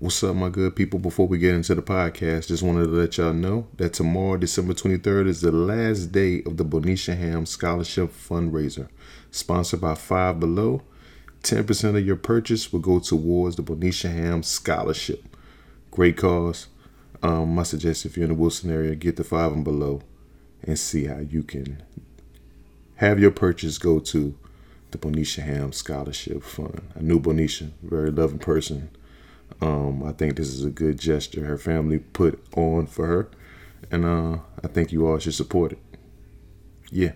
What's up, my good people? Before we get into the podcast, just wanted to let y'all know that tomorrow, December 23rd, is the last day of the Bonisha Ham Scholarship Fundraiser, sponsored by Five Below. 10% of your purchase will go towards the Bonisha Ham Scholarship. Great cause. Um, I suggest if you're in the Wilson area, get the Five and Below and see how you can have your purchase go to the Bonisha Ham Scholarship Fund. I knew Bonisha, very loving person um, I think this is a good gesture her family put on for her, and uh, I think you all should support it. Yeah.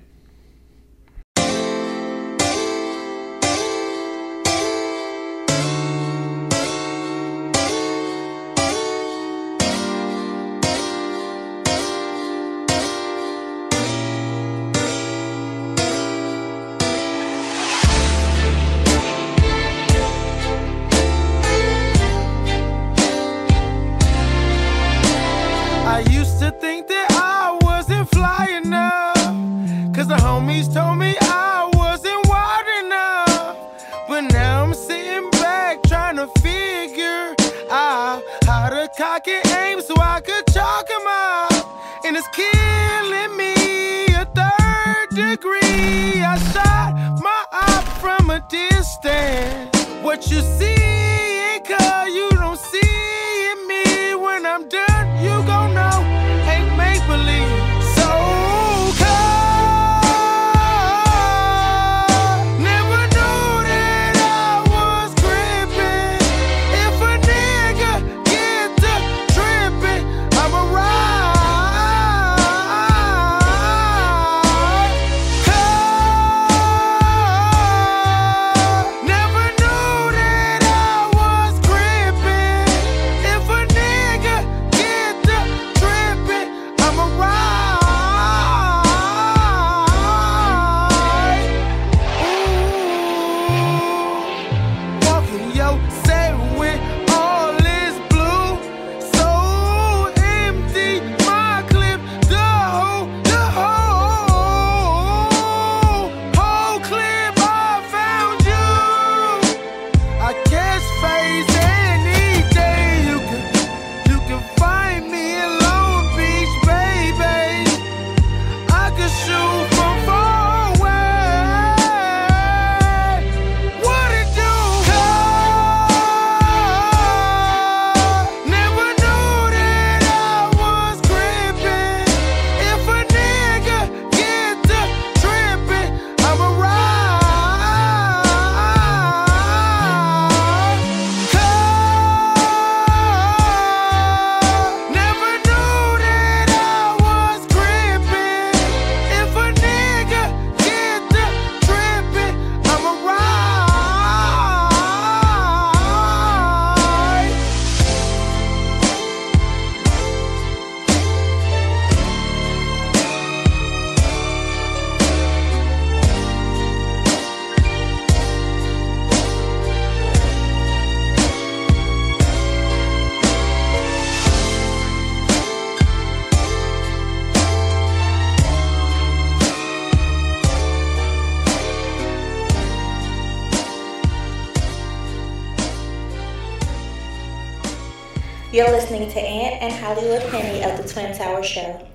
And Hollywood Henny of the Twin Tower Show.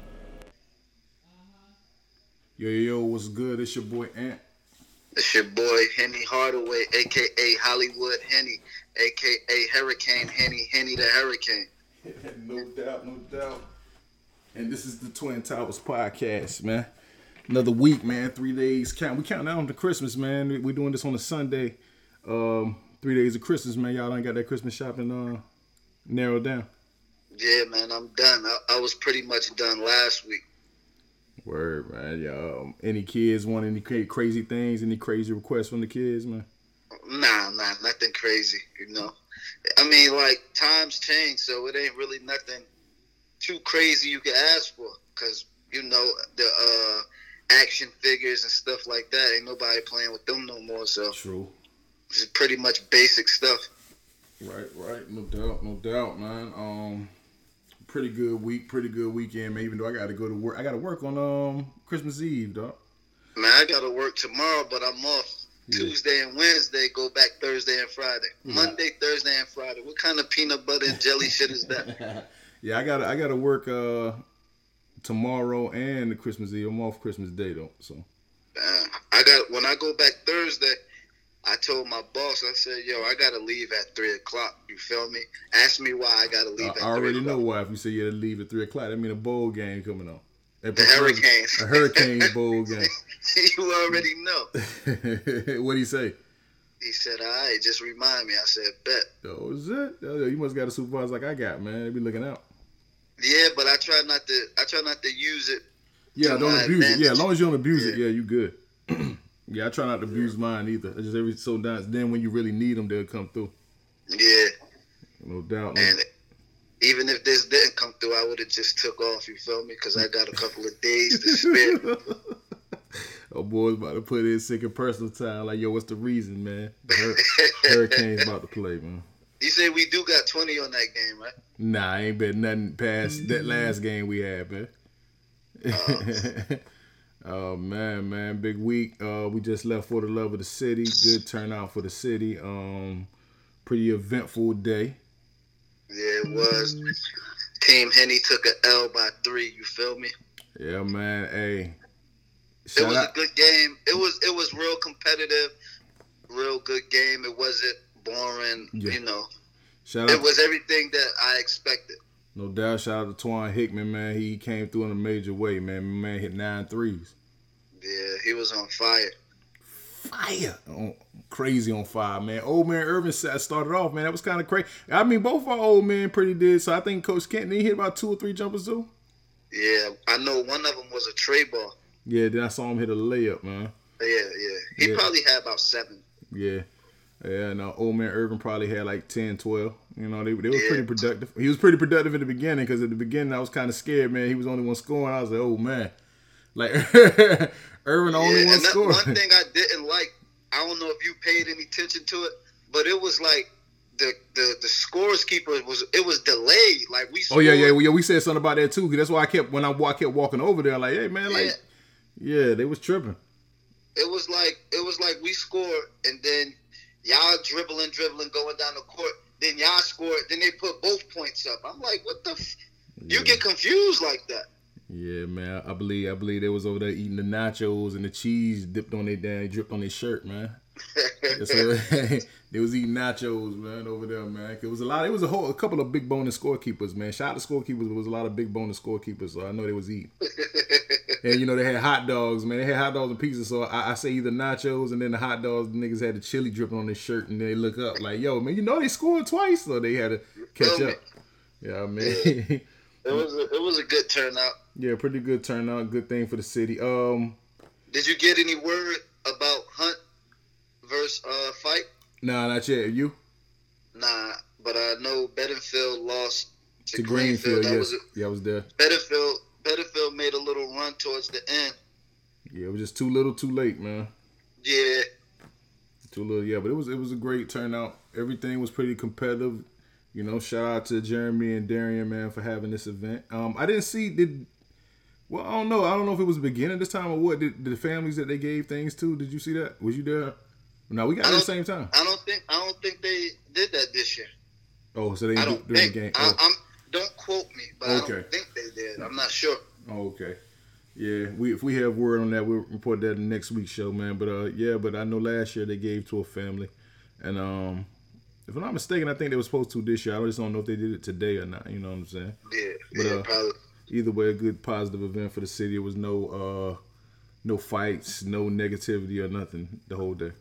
Yo, yo, yo, what's good? It's your boy Ant. It's your boy Henny Hardaway, aka Hollywood Henny, aka Hurricane Henny, Henny the Hurricane. no doubt, no doubt. And this is the Twin Towers podcast, man. Another week, man. Three days count. We count down to Christmas, man. We're doing this on a Sunday. Um, three days of Christmas, man. Y'all ain't got that Christmas shopping uh narrowed down? Yeah, man, I'm done. I, I was pretty much done last week. Word, man. Yo, any kids want any crazy things? Any crazy requests from the kids, man? Nah, nah, nothing crazy. You know, I mean, like times change, so it ain't really nothing too crazy you can ask for, cause you know the uh, action figures and stuff like that. Ain't nobody playing with them no more. So true. It's pretty much basic stuff. Right, right, no doubt, no doubt, man. Um, pretty good week, pretty good weekend, man. Even though I got to go to work, I got to work on um Christmas Eve, dog. Man, I got to work tomorrow, but I'm off. Yeah. Tuesday and Wednesday go back Thursday and Friday. Yeah. Monday, Thursday, and Friday. What kind of peanut butter and jelly shit is that? yeah, I got I got to work uh tomorrow and the Christmas Eve. I'm off Christmas Day though, so Uh, I got when I go back Thursday. I told my boss, I said, "Yo, I gotta leave at three o'clock." You feel me? Ask me why I gotta leave I, already know why. If you say you gotta leave at three o'clock, that mean a bowl game coming on. A The Hurricanes. a Hurricanes bowl game. you already know. what do you say? He said, "All right, just remind me." I said, "Bet." Oh, is it? You must got a supervisor like I got, man. They be looking out. Yeah, but I try not to. I try not to use it. Yeah, don't abuse it. Yeah, as long as you don't abuse it, Yeah. yeah, you good. yeah, I try not to abuse mine either. I just every so down. Then when you really need them, they'll come through. Yeah, No doubt. And even if this didn't come through, I would have just took off. You feel me? Because I got a couple of days to spare. oh, boy's about to put in sick and personal time. Like, yo, what's the reason, man? Hur- Hurricanes about to play, man. You said we do got twenty on that game, right? Nah, I ain't been nothing past that mm-hmm. last game we had, man. Oh. oh man, man, big week. Uh, we just left for the love of the city. Good turnout for the city. Um, pretty eventful day. Yeah, it was. Team Henny took a L by three. You feel me? Yeah, man. Hey, It was out. a good game. It was it was real competitive, real good game. It wasn't boring. Yeah. You know, Shout it out. was everything that I expected. No doubt. Shout out to Twan Hickman, man. He came through in a major way, man. Man hit nine threes. Yeah, he was on fire. Fire. On, crazy on fire, man. Old man Irvin started off, man. That was kind of crazy. I mean, both our old men pretty did. So I think Coach Kent, did he hit about two or three jumpers too? Yeah, I know one of them was a tray ball. Yeah, then I saw him hit a layup, man. Yeah, yeah. He Yeah. probably had about seven. Yeah. Yeah, uh, old man Irvin probably had like 10, 12. You know, they, they was Yeah. pretty productive. He was pretty productive in the beginning because at the beginning I was kind of scared, man. He was the only one scoring. I was like, oh, man. Like, Irvin only yeah, one scoring. one thing I didn't like, I don't know if you paid any attention to it, but it was like the the the scores keeper was it was delayed. Like we. Oh yeah, yeah, yeah. We said something about that too. that's why I kept when I, I kept walking over there, like, hey man, like, yeah, they was tripping. It was like it was like we scored and then y'all dribbling, dribbling, going down the court. Then y'all scored. Then they put both points up. I'm like, what the? F-? You get confused like that. Yeah, man. I believe I believe they was over there eating the nachos and the cheese dipped on their damn dripped on their shirt, man. so they was eating nachos, man, over there, man. It was a lot. It was a whole a couple of big bonus scorekeepers, man. Shout out to scorekeepers. It was a lot of big bonus scorekeepers, so I know they was eating. and you know they had hot dogs, man. They had hot dogs and pizza. So I, I say either nachos and then the hot dogs. The niggas had the chili dripping on their shirt, and they look up like, yo, man, you know they scored twice, so they had to catch up. Yeah, man. It was a, it was a good turnout. yeah, pretty good turnout. Good thing for the city. Um. Did you get any word about Hunt versus uh, Fike? Nah, not yet. You Nah, but I know Beddingfield lost to, to Greenfield. Greenfield? That Yes, was yeah, I was there. Beddingfield. Beddingfield made a little run towards the end. Yeah, it was just too little, too late, man. Yeah, Too little, yeah. But it was it was a great turnout. Everything was pretty competitive. You know, shout out to Jeremy and Darian, man, for having this event. Um, I didn't see did. Well, I don't know. I don't know if it was the beginning this time or what. Did, did the families that they gave things to? Did you see that? Was you there? No, we got it at the same time. I don't think I don't think they did that this year. Oh, so they I didn't don't do during think. the game. I, Oh. I'm don't quote me, but I don't think they did. I'm not sure. Oh, okay. Yeah, we if we have word on that, we'll report that in next week's show, man. But uh, yeah, but I know last year they gave to a family, and um, if I'm not mistaken, I think they were supposed to this year. I just don't know if they did it today or not. You know what I'm saying? Yeah, But, yeah, uh, probably. Either way, a good positive event for the city. It was no uh, no fights, no negativity or nothing the whole day.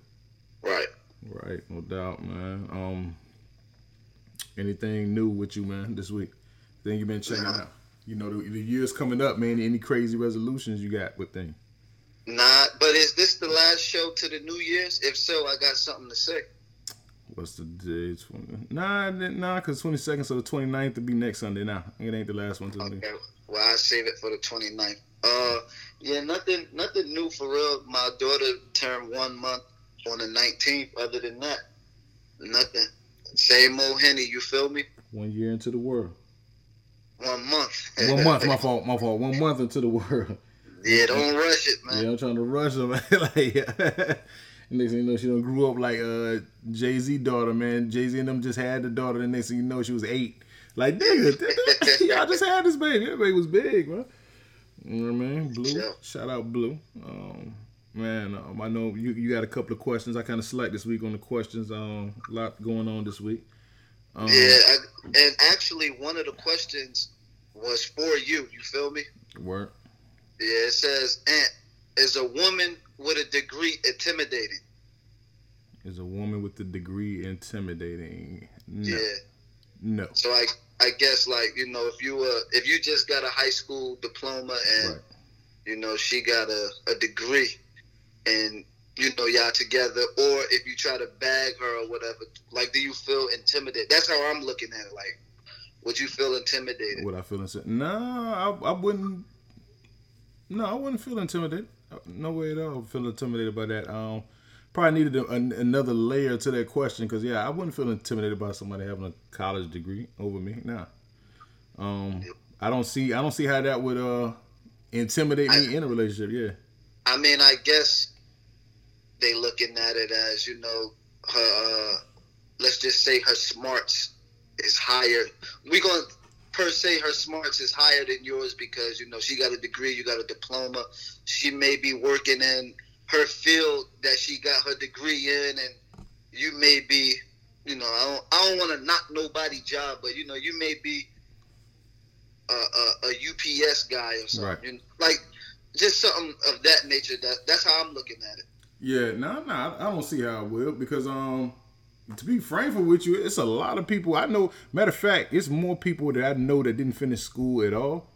Right. Right, no doubt, man. Um, anything new with you, man, this week? Thing you been checking Nah. out? You know, the, the year's coming up, man. Any crazy resolutions you got with things? Nah, but is this the last show to the New Year's? If so, I got something to say. What's the day? 20, nah, nah, because 22nd, so the 29th to be next Sunday. Nah, it ain't the last one. Okay. Well, I save it for the 29th. Uh, yeah, nothing, nothing new for real. My daughter turned one month on the 19th. Other than that, nothing. Same old Henny. You feel me? One year into the world. One month. One month, my fault, my fault. One month into the world. yeah, don't rush it, man. Yeah, I'm trying to rush them. like, And next thing you know, she done grew up like uh, Jay Z daughter, man. Jay Z and them just had the daughter. The next thing you know, she was eight. Like, nigga, y'all just had this baby. That baby was big, man. You know what I mean? Blue. Yeah. Shout out Blue. Um, man, um, I know you, you got a couple of questions. I kind of select this week on the questions. Um, a lot going on this week. Um, Yeah, I, and actually, one of the questions was for you. You feel me? Work. Yeah, it says, Aunt, is a woman with a degree intimidating? Is a woman with a degree intimidating? No. Yeah. No. So I, I guess like you know, if you uh, if you just got a high school diploma and Right. you know she got a, a degree, and you know y'all together, or if you try to bag her or whatever, like, do you feel intimidated? That's how I'm looking at it. Like, would you feel intimidated? Would I feel intimidated? No, I, I wouldn't. No, I wouldn't feel intimidated. No way at all. Feel intimidated by that. Um, probably needed a, an, another layer to that question because yeah, I wouldn't feel intimidated by somebody having a college degree over me. Nah. Um, I don't see. I don't see how that would uh intimidate me in a relationship. Yeah. I mean, I guess they looking at it as you know her. Uh, let's just say her smarts is higher. We to per se her smarts is higher than yours because you know she got a degree, you got a diploma. She may be working in her field that she got her degree in, and you may be. You know, I don't, I don't want to knock nobody job, but you know, you may be a, a, a UPS guy or something. Right. You know, like just something of that nature. That that's how I'm looking at it. Yeah, no, no, I don't see how it will because um, to be frankful with you, it's a lot of people I know. Matter of fact, it's more people that I know that didn't finish school at all.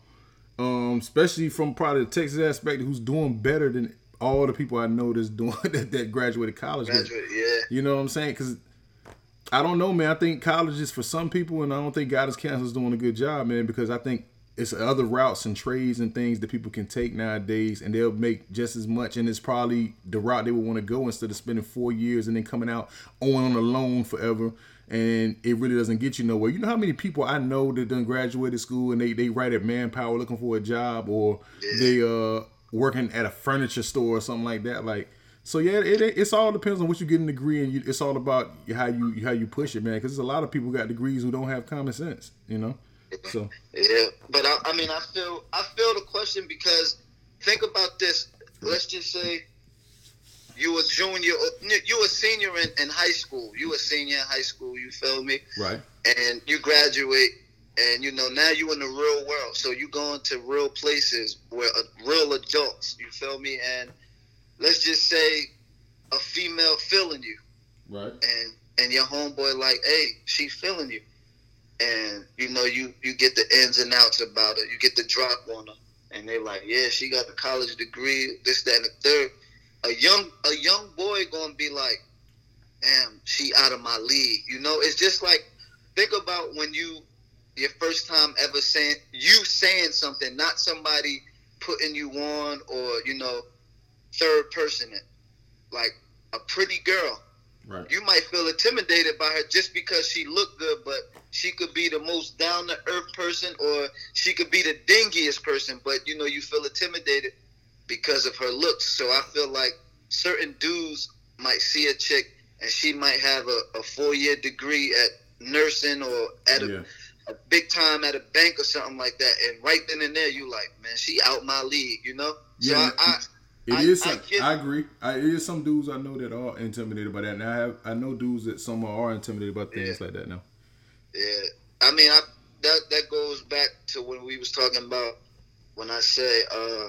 Um, especially from probably the Texas aspect, who's doing better than all the people I know that's doing that, that graduated college. Graduate, yeah. You know what I'm saying? Because I don't know, man. I think college is for some people, and I don't think guidance counselors doing a good job, man. Because I think it's other routes and trades and things that people can take nowadays, and they'll make just as much. And it's probably the route they would want to go instead of spending four years and then coming out owing on a loan forever. And it really doesn't get you nowhere. You know how many people I know that done graduated school and they they write at Manpower looking for a job, or they uh working at a furniture store or something like that. Like so yeah, it, it it's all depends on what you get a degree, and you, it's all about how you how you push it, man. Because there's a lot of people got degrees who don't have common sense, you know. So Yeah, but I, I mean, I feel I feel the question because think about this. Let's just say you a junior, you a senior in, in high school. You a senior in high school. You feel me? right, And you graduate, and you know now you in the real world. So you going to real places where uh, real adults. You feel me? And let's just say a female feeling you right, and and your homeboy like, hey, she feeling you, and you know you you get the ins and outs about it. You get the drop on her, and they're like, yeah, she got a college degree, this, that, and the third. A young a young boy gonna be like, damn, she out of my league. You know, it's just like think about when you your first time ever saying you saying something, not somebody putting you on or you know third person it. Like a pretty girl right, you might feel intimidated by her just because she looked good, but she could be the most down to earth person, or she could be the dingiest person. But you know, you feel intimidated because of her looks. So I feel like certain dudes might see a chick and she might have a, a four year degree at nursing or at a, yeah, a big time at a bank or something like that, and right then and there you like, man, she out my league, you know. So Yeah, I, I It I- is I I, agree. I, it is some dudes I know that are intimidated by that, and I have I know dudes that some are intimidated by things Yeah. like that now. Yeah, I mean, I, that that goes back to when we was talking about when I say uh,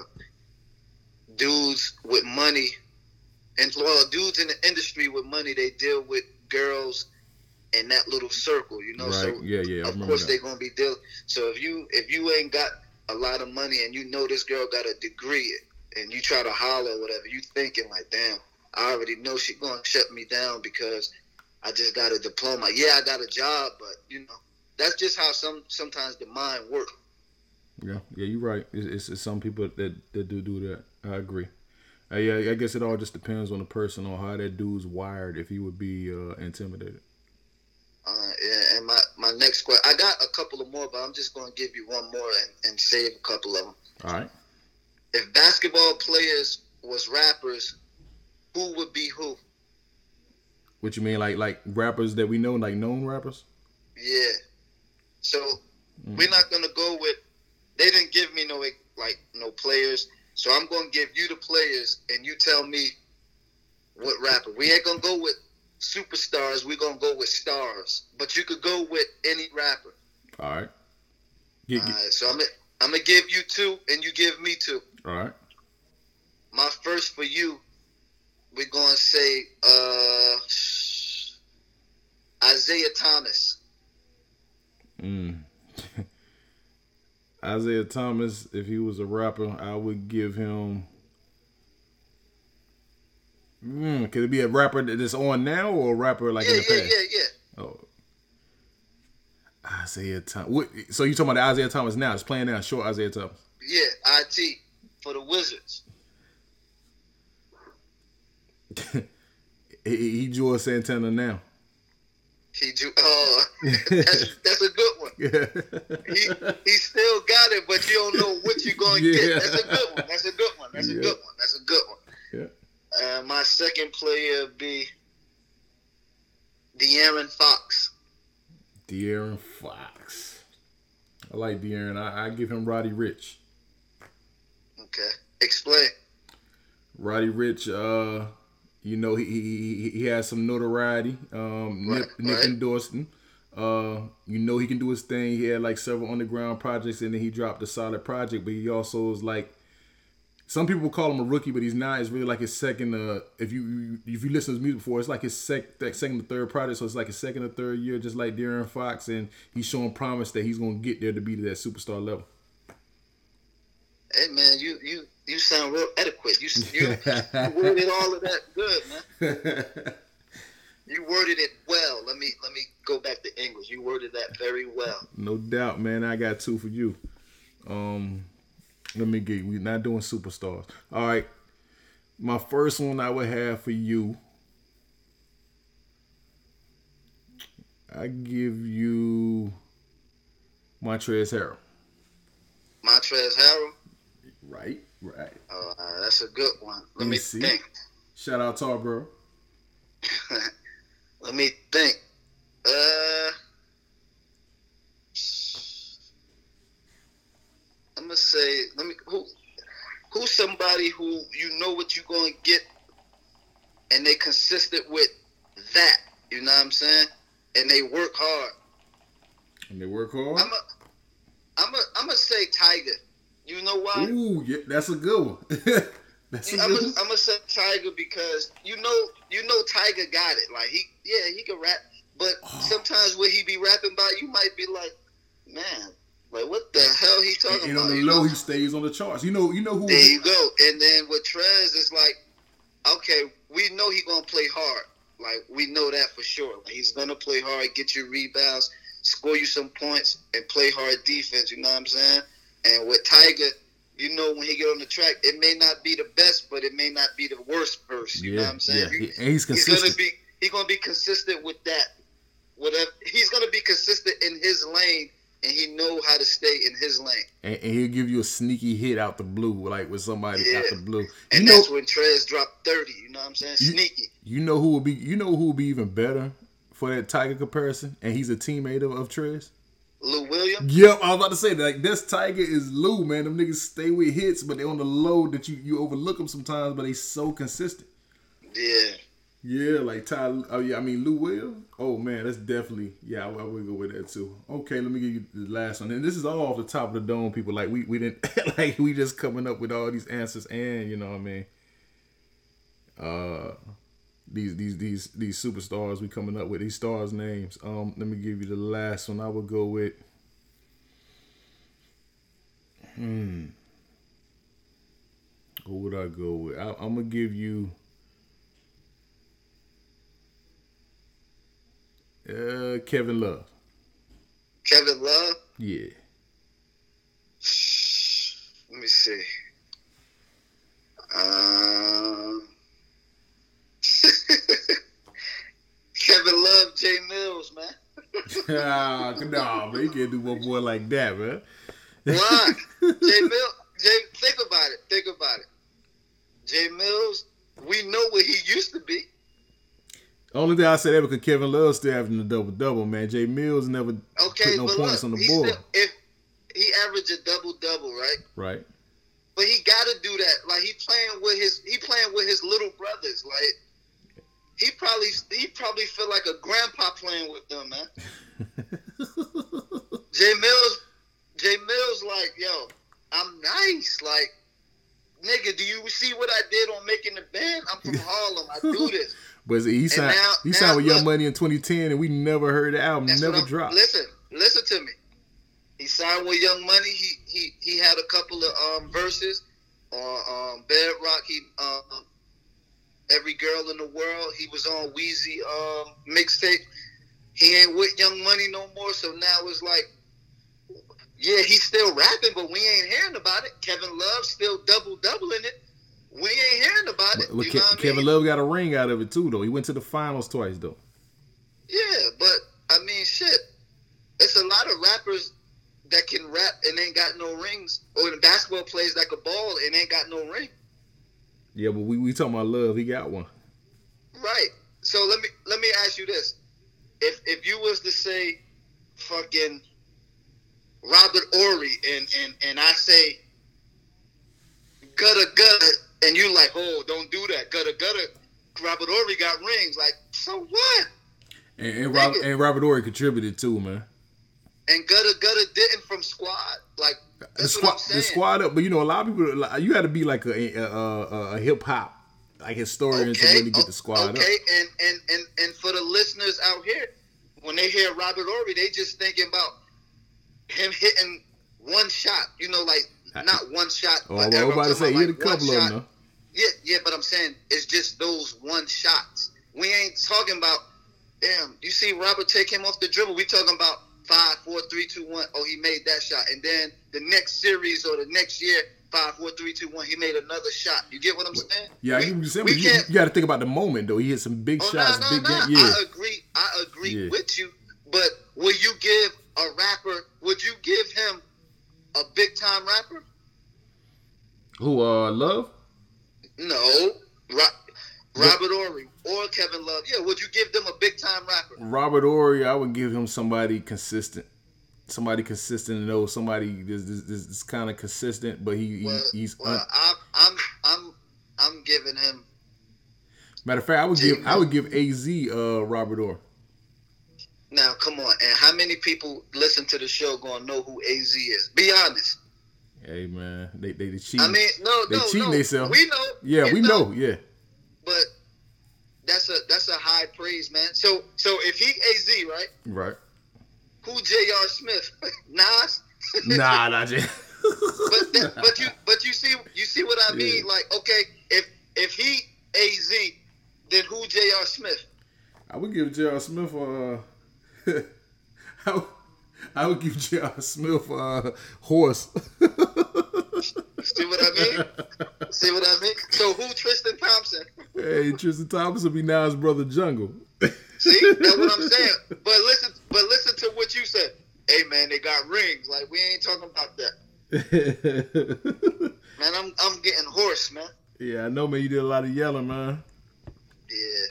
dudes with money, and well, dudes in the industry with money, they deal with girls in that little circle, you know. right? So yeah, yeah. Of course they're gonna be dealing. So if you if you ain't got a lot of money and you know this girl got a degree and you try to holler or whatever, you thinking like, damn, I already know she gonna shut me down because I just got a diploma. Yeah, I got a job, but you know, that's just how some sometimes the mind works. Yeah, yeah, you're right. It's, it's, it's some people that, that do do that. I agree. Uh, yeah, I guess it all just depends on the person on how that dude's wired. If he would be uh, intimidated. Uh, yeah, and my, my next question, I got a couple of more, but I'm just gonna give you one more and, and save a couple of them. All right. If basketball players was rappers, who would be who? What you mean, like like rappers that we know, like known rappers? Yeah. So mm. we're not gonna go with. They didn't give me no like no players, so I'm gonna give you the players, and you tell me what rapper. We ain't gonna go with superstars. We're gonna go with stars. But you could go with any rapper. All right. Get, All get- right. So I'm I'm gonna give you two, and you give me two. all right. My first for you, we're gonna say uh Isaiah Thomas. Mm. Isaiah Thomas, if he was a rapper, I would give him. Mm, could it be a rapper that is on now or a rapper like Yeah, in the yeah, past? yeah, yeah. Oh. Isaiah Thomas. So you talking about Isaiah Thomas now? It's playing now. Short Isaiah Thomas. Yeah, IT for the Wizards. he, Juelz Santana now. He. Oh, that's, that's a good one. Yeah. He he still got it, but you don't know what you're going to Yeah. get. That's a good one. That's a good one. That's a good one. That's a good one. yeah. Uh, my second player be De'Aaron Fox. De'Aaron Fox. I like De'Aaron. I, I give him Roddy Ricch. Okay, explain. Roddy Ricch, uh, you know, he he, he, has some notoriety. Um, Nick, Right, Nick right. endorsed him. Uh, you know, he can do his thing. He had like several underground projects, and then he dropped a solid project. But he also is like, some people call him a rookie, but he's not. It's really like his second. Uh, if you if you listen to his music before, it's like his sec, that second or third project. So it's like his second or third year, just like De'Aaron Fox, and he's showing promise that he's gonna get there to be to that superstar level. Hey man, you you you sound real adequate. You you, you worded all of that good, man. You worded it well. Let me let me go back to English. You worded that very well. No doubt, man. I got two for you. Um, let me get. We're not doing superstars. All right. My first one I would have for you. I give you Montrezl Harrell. Montrezl Harrell. Right, right. Uh, that's a good one. Let me me think. Shout out Tarboro. Let me think. Uh, I'm gonna say, let me who who's somebody who you know what you're gonna get, and they consistent with that. You know what I'm saying? And they work hard. And they work hard. I'm a, I'm a, I'm gonna say Tyga. You know why? Ooh, yeah, that's a good one. that's a I'm gonna. Say Tyga because you know you know Tyga got it. Like he yeah he can rap, but Oh. sometimes what he be rapping about, you might be like, man, like what the hell he talking And about? on the you low, know? he stays on the charts. You know, you know who. There you go. And then with Trez, it's like, okay, we know he gonna play hard. Like we know that for sure. Like, he's gonna play hard, get you rebounds, score you some points, and play hard defense. You know what I'm saying? And with Tyga, you know when he get on the track, it may not be the best, but it may not be the worst verse. You know yeah, what I'm saying? yeah. You- And he's he's gonna be he's gonna be consistent with that. Whatever he's gonna be consistent in his lane, and he know how to stay in his lane. and, and he'll give you a sneaky hit out the blue, like with somebody Yeah. out the blue. And you know, that's when Trez dropped thirty. You know what I'm saying? You- Sneaky. you know who will be, you know who will be even better for that Tyga comparison, and he's a teammate of, of Trez. Lou Williams. Yep, I was about to say that. Like this Tyga is Lou, man. Them niggas stay with hits, but they on the low that you you overlook them sometimes, but they so consistent. Yeah. Yeah, like Ty. Oh yeah, I mean Lou Williams. Oh man, that's definitely yeah. I, I would go with that too. Okay, let me give you the last one, and this is all off the top of the dome, people. Like we we didn't like we just coming up with all these answers, and you know what I mean. Uh, these these these these superstars we coming up with these stars names. Um, let me give you the last one. I would go with. Hmm. Who would I go with? I, I'm gonna give you. Uh, Kevin Love. Kevin Love. Yeah. Let me see. Um, Kevin Love, Jae Millz, man. ah, nah, man, you can't do one boy like that, man. Why? Jae Millz. Jay, think about it. Think about it. Jae Millz. We know what he used to be. Only thing I said that because Kevin Love still having a double double, man. Jae Millz never Okay, put no points look, on the board. still, if he averaged a double double, right? right. But he got to do that. Like he playing with his he playing with his little brothers. Like he probably he probably feel like a grandpa playing with them, man. Jae Millz, Jae Millz, like yo, I'm nice. Like nigga, do you see what I did on making the band? I'm from Harlem. I do this. But he signed now- he now signed with Young. Money in 2010, and we never heard the album. Never dropped. Listen, listen to me. He signed with Young Money. He he he had a couple of um, verses on um, Bedrock. He um, every girl in the world. He was on Weezy um, mixtape. He ain't with Young Money no more. So now it's like, yeah, he's still rapping, but we ain't hearing about it. Kevin Love still double doubling it. We ain't hearing about it. But- but Ke- what I Kevin mean? Love got a ring out of it too, though. He went to the finals twice, though. Yeah, but I mean, shit. It's a lot of rappers that can rap and ain't got no rings, or the basketball players that could ball and ain't got no ring. Yeah, but we we talking about Love. He got one. Right. So let me let me ask you this: if if you was to say, fucking Robert Horry, and and and I say Gudda Gudda, and you like, oh, don't do that, Gudda Gudda. Robert Horry got rings. Like, so what? And, and, Robert, Nigga. and Robert Horry contributed too, man. And Gudda Gudda didn't from squad. Like, The squad, the squad up, but you know, a lot of people, you had to be like a a, a, a hip hop like historian to really get the squad okay. up. and, and and and for the listeners out here, when they hear Robert Horry, they just thinking about him hitting one shot. You know, like not one shot. Oh, but well, about to say, he like a couple of them, Yeah, yeah, but I'm saying it's just those one shots. We ain't talking about. Damn, you see Robert take him off the dribble. We talking about five, four, three, two, one. Oh, he made that shot, and then the next series or the next year, five, four, three, two, one. He made another shot. You get what I'm saying? Yeah, we, you're saying, you, you got to think about the moment though. He hit some big Oh, shots, no, big no, game. Yeah, I agree. I agree Yeah. with you. But would you give a rapper? Would you give him a big time rapper? who uh Love? No. Ro- Robert Horry or Kevin Love. Yeah. Would you give them a big time rapper? Robert Horry, I would give him somebody consistent. Somebody consistent to know somebody this this, this, this kind of consistent, but he, he he's well un- I'm, I'm, I'm, I'm giving him. matter of fact. I would give I would give Az uh Robert Horry. Now, come on. And how many people listen to the show gonna know who Az is? Be honest. Hey man, they they, they cheating. I mean, no, They no, cheating no. themselves. We know. yeah, we know. Yeah, but that's a that's a high praise, man. So so if he Az right, right. who J.R. Smith, Nas. Nah, not Jay. but that, but you but you see you see what I mean? Yeah. Like okay, if if he Az, then who J.R. Smith? I would give J.R. Smith uh I would, I would give J.R. Smith uh horse. See what I mean? see what I mean? So who Tristan Thompson? hey, Tristan Thompson be now his brother Jungle. See, that's what I'm saying. But listen, but listen to what you said. Hey man, they got rings. Like we ain't talking about that. Man, I'm I'm getting hoarse, man. yeah, I know, man. You did a lot of yelling, man. Yeah.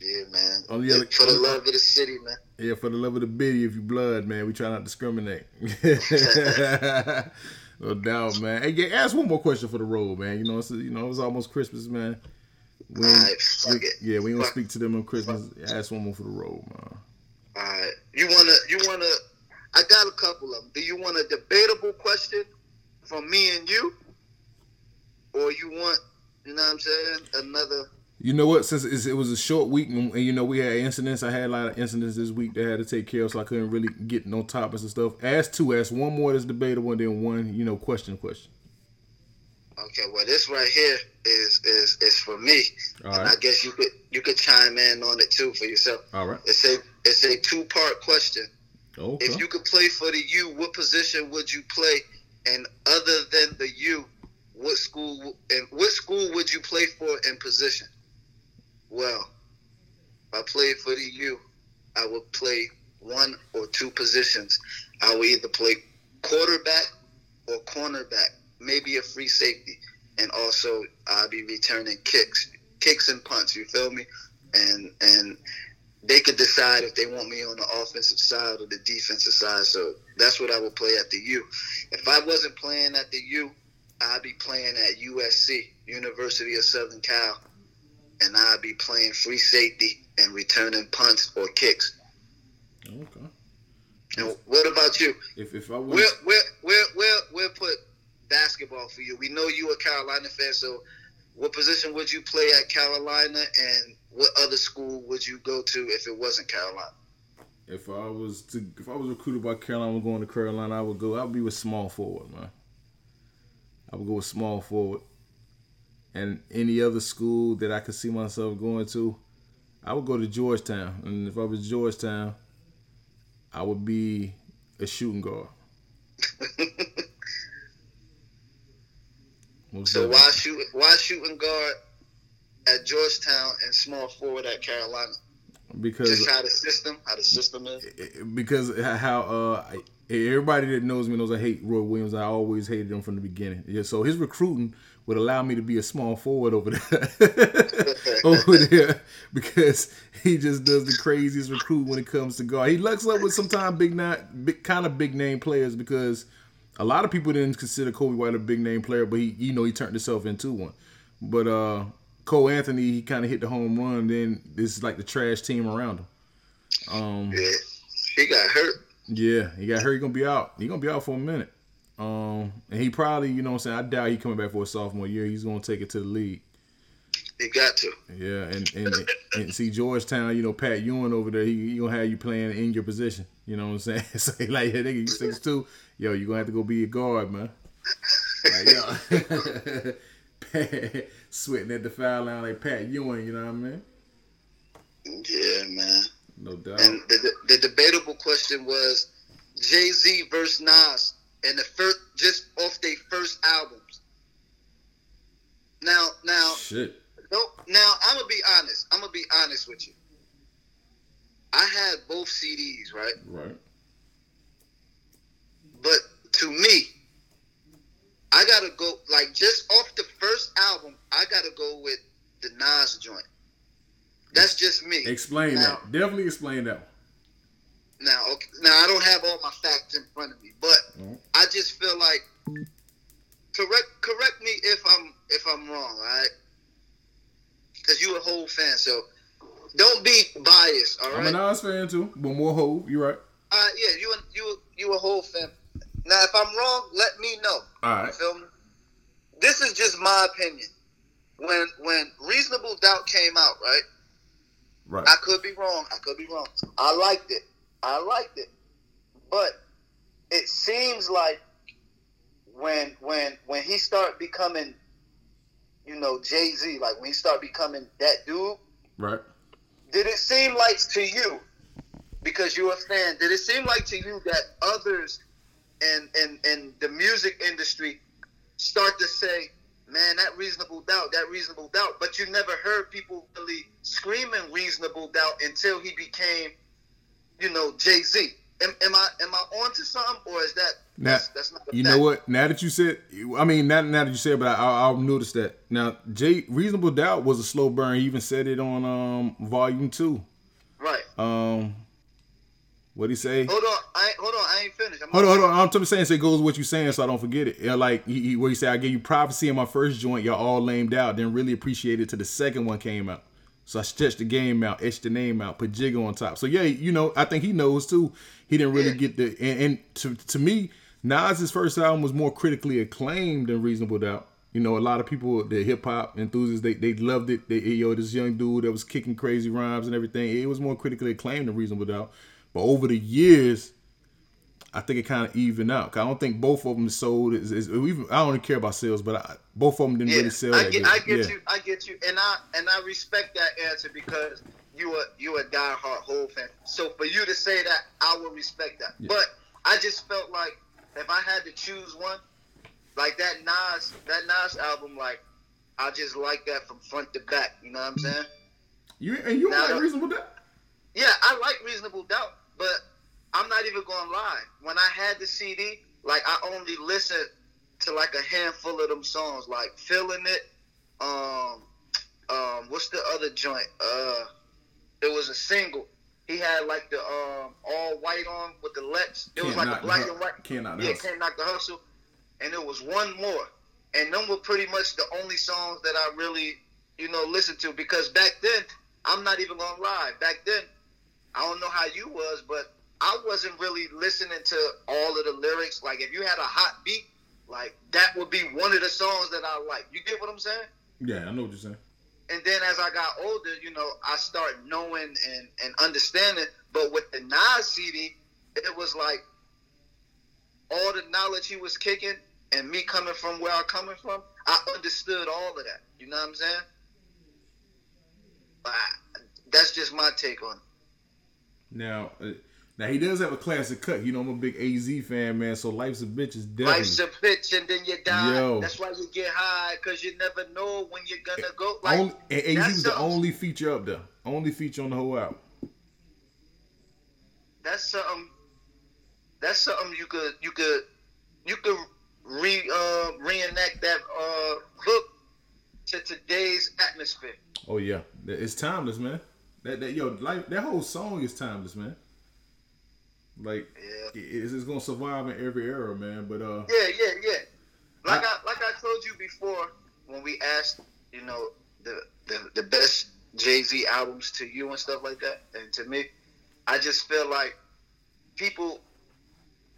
Yeah, man. Oh, the other- For the love of the city, man. Yeah, for the love of the biddy, if you blood, man, we try not to discriminate. no doubt, man. Hey, yeah, ask one more question for the road, man. You know, it's you know, it's almost Christmas, man. We we- it. yeah, we gonna speak to them on Christmas. Ask one more for the road, man. All right. You wanna you wanna I got a couple of them. Do you want a debatable question from me and you? Or you want, you know what I'm saying? Another You know what? Since it was a short week, and, you know we had incidents. I had a lot of incidents this week that I had to take care of, so I couldn't really get no topics and stuff. Ask two, ask one more that's debatable, and then one, you know, question, question. Okay, well this right here is is is for me. All and right. I guess you could you could chime in on it too for yourself. All right. It's a it's a two part question. Okay. If you could play for the U, what position would you play? And other than the U, what school and what school would you play for in position? Well, if I played for the U, I would play one or two positions. I would either play quarterback or cornerback, maybe a free safety, and also I'll be returning kicks, kicks and punts. You feel me? and and they could decide if they want me on the offensive side or the defensive side. So that's what I would play at the U. If I wasn't playing at the U, I'd be playing at USC, University of Southern Cal, and I'd be playing free safety and returning punts or kicks. Okay. And what about you? If if I was We'll, we'll, we'll, we'll, we'll put basketball for you. We know you a Carolina fan, so what position would you play at Carolina, and what other school would you go to if it wasn't Carolina? if I was to if I was recruited by Carolina going to Carolina, I would go. I would be with small forward, man. I would go with small forward. And any other school that I could see myself going to, I would go to Georgetown. And if I was Georgetown, I would be a shooting guard. So why shoot why shooting guard at Georgetown and small forward at Carolina? Because Just how the system, how the system is. because how uh I- everybody that knows me knows I hate Roy Williams. I always hated him from the beginning. Yeah, so his recruiting would allow me to be a small forward over there, over there, because he just does the craziest recruit when it comes to guard. He lucks up with sometimes big not big kind of big name players because a lot of people didn't consider Coby White a big name player, but he you know he turned himself into one. But uh Cole Anthony, he kind of hit the home run. Then this is like the trash team around him. Um, Yeah, he got hurt. yeah, he got hurt. He gonna be out. He gonna be out for a minute. Um, and he probably, you know, what I'm saying, I doubt he coming back for a sophomore year. He's gonna take it to the league. He got to. Yeah, and and, and see Georgetown, you know, Pat Ewing over there, he, he gonna have you playing in your position. You know what I'm saying? so like, hey, nigga, you six two, yo, you gonna have to go be a guard, man. Like, yo, Pat, sweating at the foul line like Pat Ewing, you know what I mean? Yeah, man. No doubt. And the, the, the debatable question was Jay Z versus Nas, and the first just off their first albums. Now, now, Shit. no, now I'm gonna be honest. I'm gonna be honest with you. I had both CDs, right? Right. But to me, I gotta go like just off the first album. I gotta go with the Nas joint. That's just me. Explain Now- that. Definitely explain that. Now, okay, now I don't have all my facts in front of me, but Mhm. I just feel like correct correct me if I'm if I'm wrong, all right? Because you a Hov fan, so don't be biased, all I'm a right? Nas fan too, but more Hov. You're right. Uh, yeah, you you a- you a Hov fan. Now, if I'm wrong, let me know. All right. Feel me? This is just my opinion. When when Reasonable Doubt came out, right? Right. I could be wrong. I could be wrong. I liked it. I liked it. But it seems like when when when he start becoming, you know, Jay Z, like when he start becoming that dude, Right. did it seem like to you, because you're a fan, did it seem like to you that others in in, in the music industry start to say, man, that reasonable doubt, that reasonable doubt, but you never heard people really screaming reasonable doubt until he became, you know, Jay Z. Am, am I am I onto something, or is that Now, that's, that's not? You fact? know what? Now that you said, I mean, not now that you said, but I, I, I'll notice that. Now, Jay, Reasonable Doubt was a slow burn. He even said it on um Volume Two. Right. Um, what he say? Hold on. I hold on. I ain't finished. I'm Hold on, hold on. I'm just saying, so it goes with what you're saying, so I don't forget it. Yeah, like he, he, where he said, I gave you prophecy in my first joint, y'all all lamed out. Didn't really appreciate it till the second one came out. So I stretched the game out, etched the name out, put Jigga on top. So yeah, you know, I think he knows too. He didn't really Yeah. get the and, and to to me, Nas's first album was more critically acclaimed than Reasonable Doubt. You know, a lot of people, the hip hop enthusiasts, they, they loved it. They, yo, this young dude that was kicking crazy rhymes and everything. It was more critically acclaimed than Reasonable Doubt. But over the years, I think it kind of even out. I don't think both of them sold. Is, is, even, I don't care about sales, but I, both of them didn't really sell I get. I get yeah. you. I get you, and I and I respect that answer because you a you a diehard Hov fan. So for you to say that, I will respect that. But I just felt like if I had to choose one, like that Nas that Nas album, like I just like that from front to back. You know what I'm saying? You and you Now like Reasonable Doubt? Yeah, I like Reasonable Doubt, but I'm not even going to lie. When I had the CD, like I only listened to like a handful of them songs, like "Feeling It." Um, um, what's the other joint? Uh, it was a single. He had like the um, all white on with the Lex. It was Can't like a black and white. Can't Knock yeah, can't knock the hustle. And it was one more, and them were pretty much the only songs that I really, you know, listened to because back then I'm not even gonna lie. Back then, I don't know how you was, but I wasn't really listening to all of the lyrics. Like if you had a hot beat, like that would be one of the songs that I like. You get what I'm saying? Yeah, I know what you're saying. and then as I got older, you know, I start knowing and, and understanding. But with the Nas CD, it was like all the knowledge he was kicking and me coming from where I'm coming from, I understood all of that. You know what I'm saying? But I- that's just my take on it. Now, uh, now he does have a classic cut. You know, I'm a big AZ fan, man. So life's a bitch is definitely. Life's a bitch and then you die. Yo. That's why you get high because you never know when you're gonna go. Like only, and AZ that's was the only feature up there. Only feature on the whole album. that's something that's something you could you could you could re uh, reenact that uh, hook to today's atmosphere. Oh yeah, it's timeless, man. That that yo, like that whole song is timeless, man. Like Yeah. it- it's, it's gonna survive in every era, man. But uh, Yeah, yeah, yeah. Like I, like I told you before when we asked, you know, the the, the best Jay Z albums to you and stuff like that, and to me, I just feel like people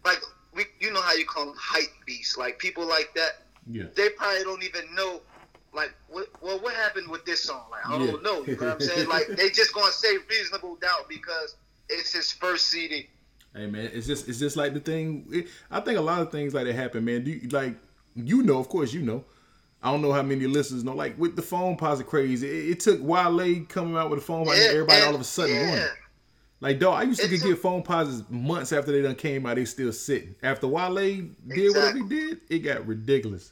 like we you know how you call them hype beasts, like people like that. yeah, they probably don't even know like what well what happened with this song like i don't know you know what i'm saying like they just gonna say reasonable doubt because it's his first cd Hey man, it's just it's just like the thing. It, I think a lot of things like that happen, man. Do you, like you know, of course, you know. I don't know how many listeners know. Like with the Foamposite crazy, it, it took Wale coming out with a phone, everybody and- all of a sudden yeah. wanted. Like dog, I used to get Foamposites months after they done came out. They still sitting. After Wale did whatever he did, it got ridiculous.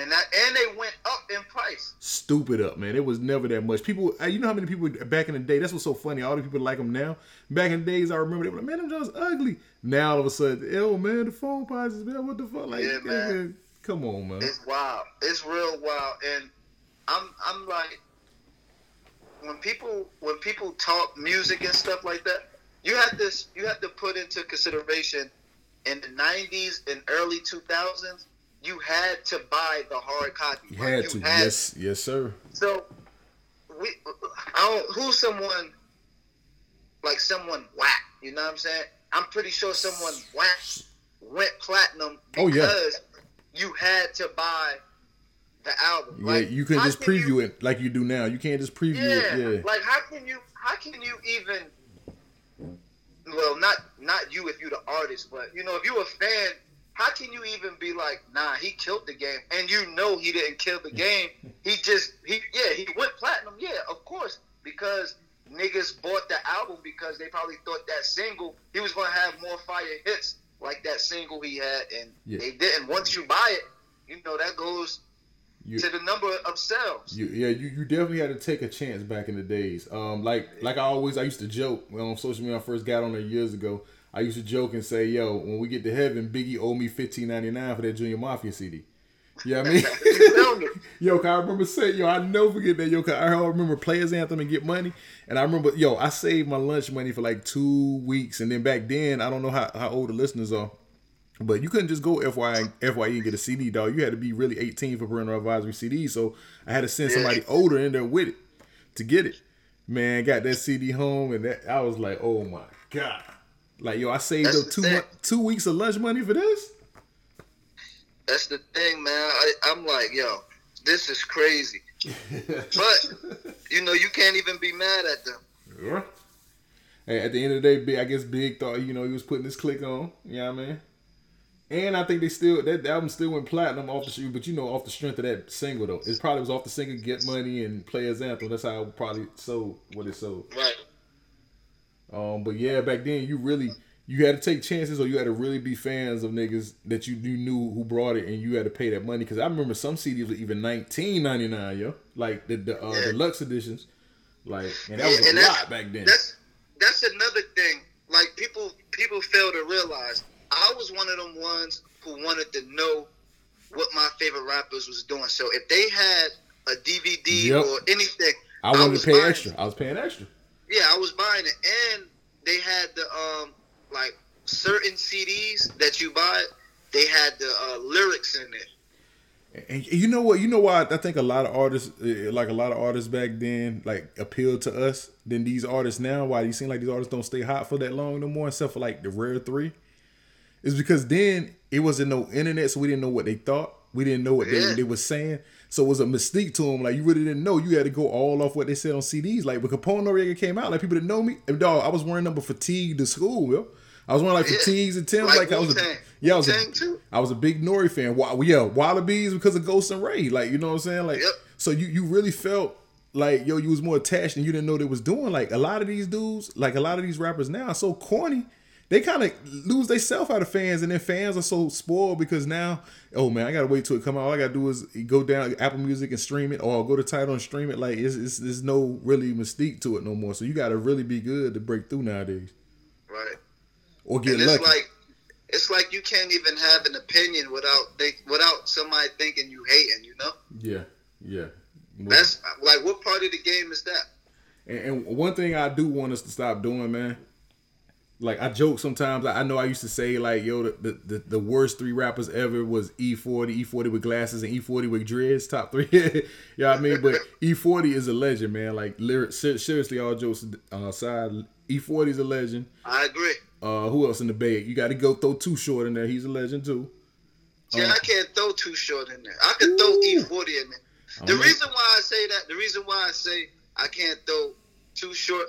And that and they went up in price stupid up, man. It was never that much. People, uh, you know how many people back in the day. That's what's so funny. All the people like them now. Back in the days, I remember they were like, "Man, them just ugly." Now all of a sudden, oh man, the Foamposites, man. What the fuck? Like, Yeah, man. nigga, come on, man. it's wild it's real wild and i'm i'm like when people when people talk music and stuff like that you have this you have to put into consideration in the 90s and early 2000s you had to buy the hard copy You had you to, yes, yes, sir. So, we, I don't, who's someone like someone whack? You know what I'm saying? I'm pretty sure someone whack went platinum Oh, yeah. because you had to buy the album. Yeah, Like, you can how just preview you- it like you do now. You can't just preview Yeah, it. Yeah, like how can you? How can you even? Well, not not you if you're the artist, but you know if you're a fan, how can you even be like, nah, he killed the game, and you know he didn't kill the game. He just he yeah he went platinum. Yeah, of course because niggas bought the album because they probably thought that single he was gonna have more fire hits like that single he had, and Yeah. they didn't. Once you buy it, you know that goes You- to the number of sales. You, yeah, you, you definitely had to take a chance back in the days. Um, like like I always I used to joke when on social media I first got on there years ago. I used to joke and say, "Yo, when we get to heaven, Biggie owe me fifteen ninety nine for that Junior Mafia CD." You know what I mean? You feel me? yo, I remember saying, yo, I never forget that, yo, I remember Players Anthem and Get Money, and I remember, yo, I saved my lunch money for like two weeks, and then back then, I don't know how, how old the listeners are, but you couldn't just go FYE, FYE and get a CD, dog. You had to be really 18 for parental advisory CD, so I had to send somebody older in there with it to get it. Man, got that CD home, and that I was like, oh my god, like yo, I saved That's up two two weeks of lunch money for this. That's the thing, man. I, I'm like, yo, this is crazy. But you know, you can't even be mad at them. Yeah. Hey, at the end of the day, Big, I guess Big thought you know he was putting his click on. You know what I mean? And I think they still that album still went platinum off the but you know off the strength of that single though. It probably was off the single Get Money and Players Anthem. That's how it probably sold what it sold. Right. Um, but yeah, back then you really you had to take chances, or you had to really be fans of niggas that you, you knew who brought it, and you had to pay that money. Because I remember some CDs were even nineteen ninety nine, yo, like the the uh, Yeah. deluxe editions, like and that was and a lot back then. That's that's another thing. Like people people fail to realize. I was one of them ones who wanted to know what my favorite rappers was doing. So if they had a DVD Yep. or anything, I wanted was to pay buying extra. I was paying extra. Yeah, I was buying it, and they had the um like certain CDs that you buy, they had the uh, lyrics in it. And you know what? You know why I think a lot of artists, eh, like a lot of artists back then, like appealed to us than these artists now. Why you seem like these artists don't stay hot for that long no more, except for like the rare three, is because then it wasn't no internet, so we didn't know what they thought. We didn't know what Yeah. they, they was saying. So it was a mystique to them. Like you really didn't know. You had to go all off what they said on CDs. Like when Capone Noriega came out, like people didn't know me. And dog, I was wearing them fatigue to school, yo. I was wearing like Yeah. fatigues and Tim's. Like Like, I was a, yeah, I was a, Wu-Tang too. I was a big Nori fan. Wa- Yeah, Wallabies because of Ghost and Ray. Like, you know what I'm saying? Like, Yep. so you you really felt like yo, you was more attached and you didn't know they was doing. Like a lot of these dudes, like a lot of these rappers now, are so corny. They kind of lose their self out of fans, and then fans are so spoiled because now, oh man, I gotta wait till it come out. All I gotta do is go down Apple Music and stream it, or go to Tidal and stream it. Like it's, it's there's no really mystique to it no more. So you gotta really be good to break through nowadays, Right. or get and it's lucky. like it's like you can't even have an opinion without think without somebody thinking you hating. You know, yeah, yeah. that's like what part of the game is that? And, and one thing I do want us to stop doing, man. Like I joke sometimes. I I know I used to say like, yo, the the, the, worst three rappers ever was E40, E40 with glasses, and E40 with dreads. Top three. you know what I mean? But E40 is a legend, man. Like lyric, seriously, all jokes uh, aside, E40 is a legend. I agree. Uh, who else in the bag? You got to go throw Too Short in there. He's a legend too. Yeah, Oh. I can't throw too short in there. I can throw E forty in there. The know. reason why I say that, the reason why I say I can't throw too short,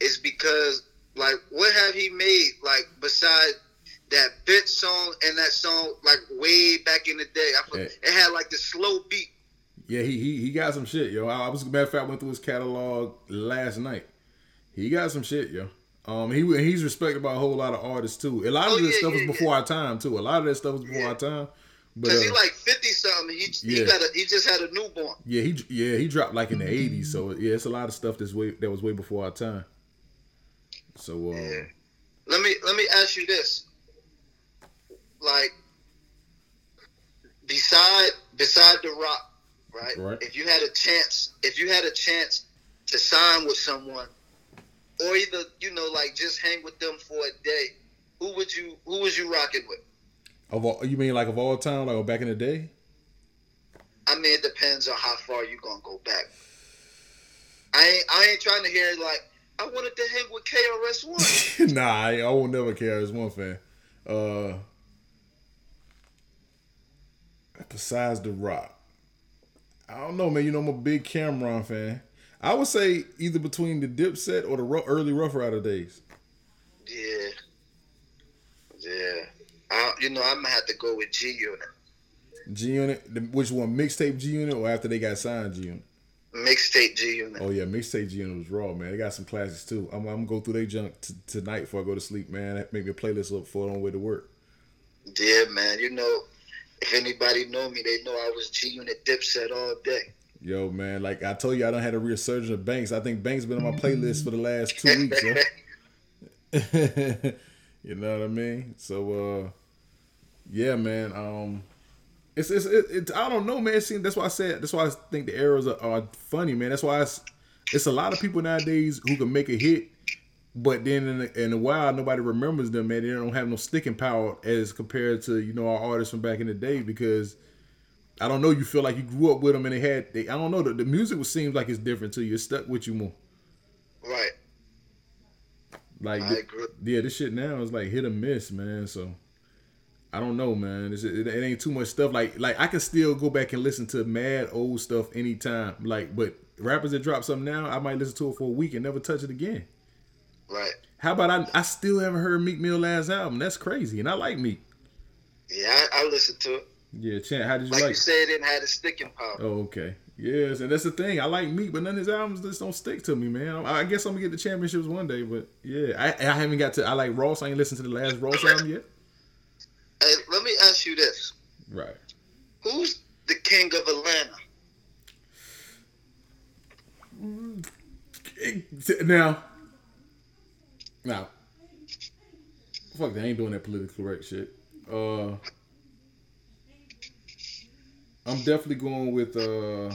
is because like what have he made like beside that bitch song and that song like way back in the day? I feel, Yeah. it had like the slow beat. Yeah, he he, he got some shit, yo. I, I was matter of fact I went through his catalog last night. He got some shit, yo. Um, he he's respected by a whole lot of artists too. A lot of Oh, this yeah, stuff yeah, was before our time too. A lot of that stuff was before our time. But Cause uh, he like fifty something. He Yeah. he got a, he just had a newborn. yeah, he yeah he dropped like in the '80s. So yeah, it's a lot of stuff that's way that was way before our time. So uh, Yeah. Let me let me ask you this. Like beside beside the rock, right? Right. If you had a chance, if you had a chance to sign with someone, or either you know like just hang with them for a day, who would you who was you rocking with? of all, you mean like of all time, like back in the day? I mean, it depends on how far you gonna go back. I ain't I ain't trying to hear like I wanted to hang with KRS One. nah, I, I won't never KRS One fan. Uh, besides the Rock, I don't know, man. You know, I'm a big Cam'ron fan. I would say either between the Dipset or the early Ruff Ryder days. Yeah. Yeah. I, you know, I'm gonna have to go with G Unit. G Unit, which one? Mixtape G Unit or after they got signed G Unit? Mixtape G Unit. Oh yeah, mixtape G Unit was raw, man. They got some classics too. I'm, I'm gonna go through their junk t- tonight before I go to sleep, man. Make me a playlist up for on the way to work. Yeah, man. You know, if anybody know me, they know I was G Unit Dipset all day. Yo, man, like I told you, I don't had a resurgence of Banks. I think Banks been on my playlist for the last two weeks, yo. you know what I mean? So, uh, yeah, man. Um, it's it's it, it, I don't know, man. It seems, that's why I said that's why I think the eras are, are funny, man. That's why it's it's a lot of people nowadays who can make a hit, but then in a, in a while nobody remembers them, man. They don't have no sticking power as compared to you know our artists from back in the day because. I don't know. You feel like you grew up with them, and they had. They, I don't know. The, the music was, seems like it's different to you. It's stuck with you more. Right. Like, yeah, this shit now is like hit or miss, man. So I don't know, man. It's, it, it ain't too much stuff. Like, like I can still go back and listen to mad old stuff anytime. Like, but rappers that drop something now, I might listen to it for a week and never touch it again. Right. How about I? I still haven't heard Meek Mill last album. That's crazy, and I like Meek. Yeah, I, I listened to it. Yeah, Chant, how did you Like like? you it? said, it didn't have the sticking power. Oh, okay. Yes, and that's the thing. I like Meek, but none of his albums just don't stick to me, man. I, I guess I'm gonna get the championships one day, but yeah, I, I haven't got to. I like Ross. I ain't listened to the last Ross album yet. Hey, let me ask you this: Right. Who's the king of Atlanta? Now, now, fuck, they ain't doing that politically correct shit. Uh, I'm definitely going with. uh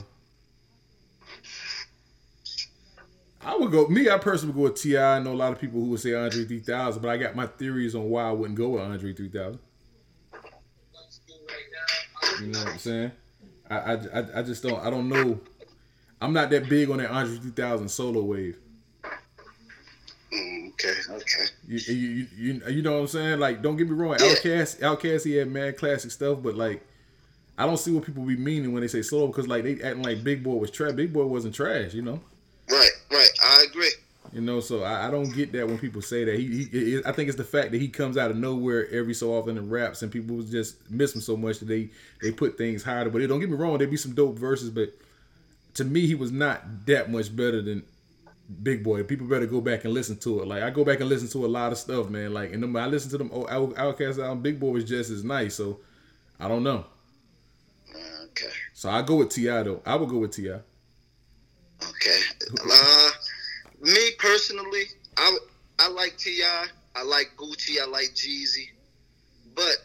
I would go. Me, I personally would go with Ti. I know a lot of people who would say Andre 3000, but I got my theories on why I wouldn't go with Andre 3000. You know what I'm saying? I, I, I, just don't. I don't know. I'm not that big on that Andre 3000 solo wave. Mm, okay, okay. You, you, you, you know what I'm saying? Like, don't get me wrong. Yeah. Outkast, Outkast, he had mad classic stuff, but like, I don't see what people be meaning when they say solo because like they acting like Big Boi was trash. Big Boi wasn't trash, you know. Right, right. I agree. You know, so I, I don't get that when people say that. He, he, I think it's the fact that he comes out of nowhere every so often and raps, and people just miss him so much that they they put things higher. But it, don't get me wrong, there'd be some dope verses, but to me, he was not that much better than Big Boi. People better go back and listen to it. Like I go back and listen to a lot of stuff, man. Like and them, I listen to them old Out- Outkast album. Big Boi was just as nice. So I don't know. Okay, So I go with T.I. though. I would go with Ti. okay. Uh, personally, I I like Ti. I like Gucci. I like Jeezy. But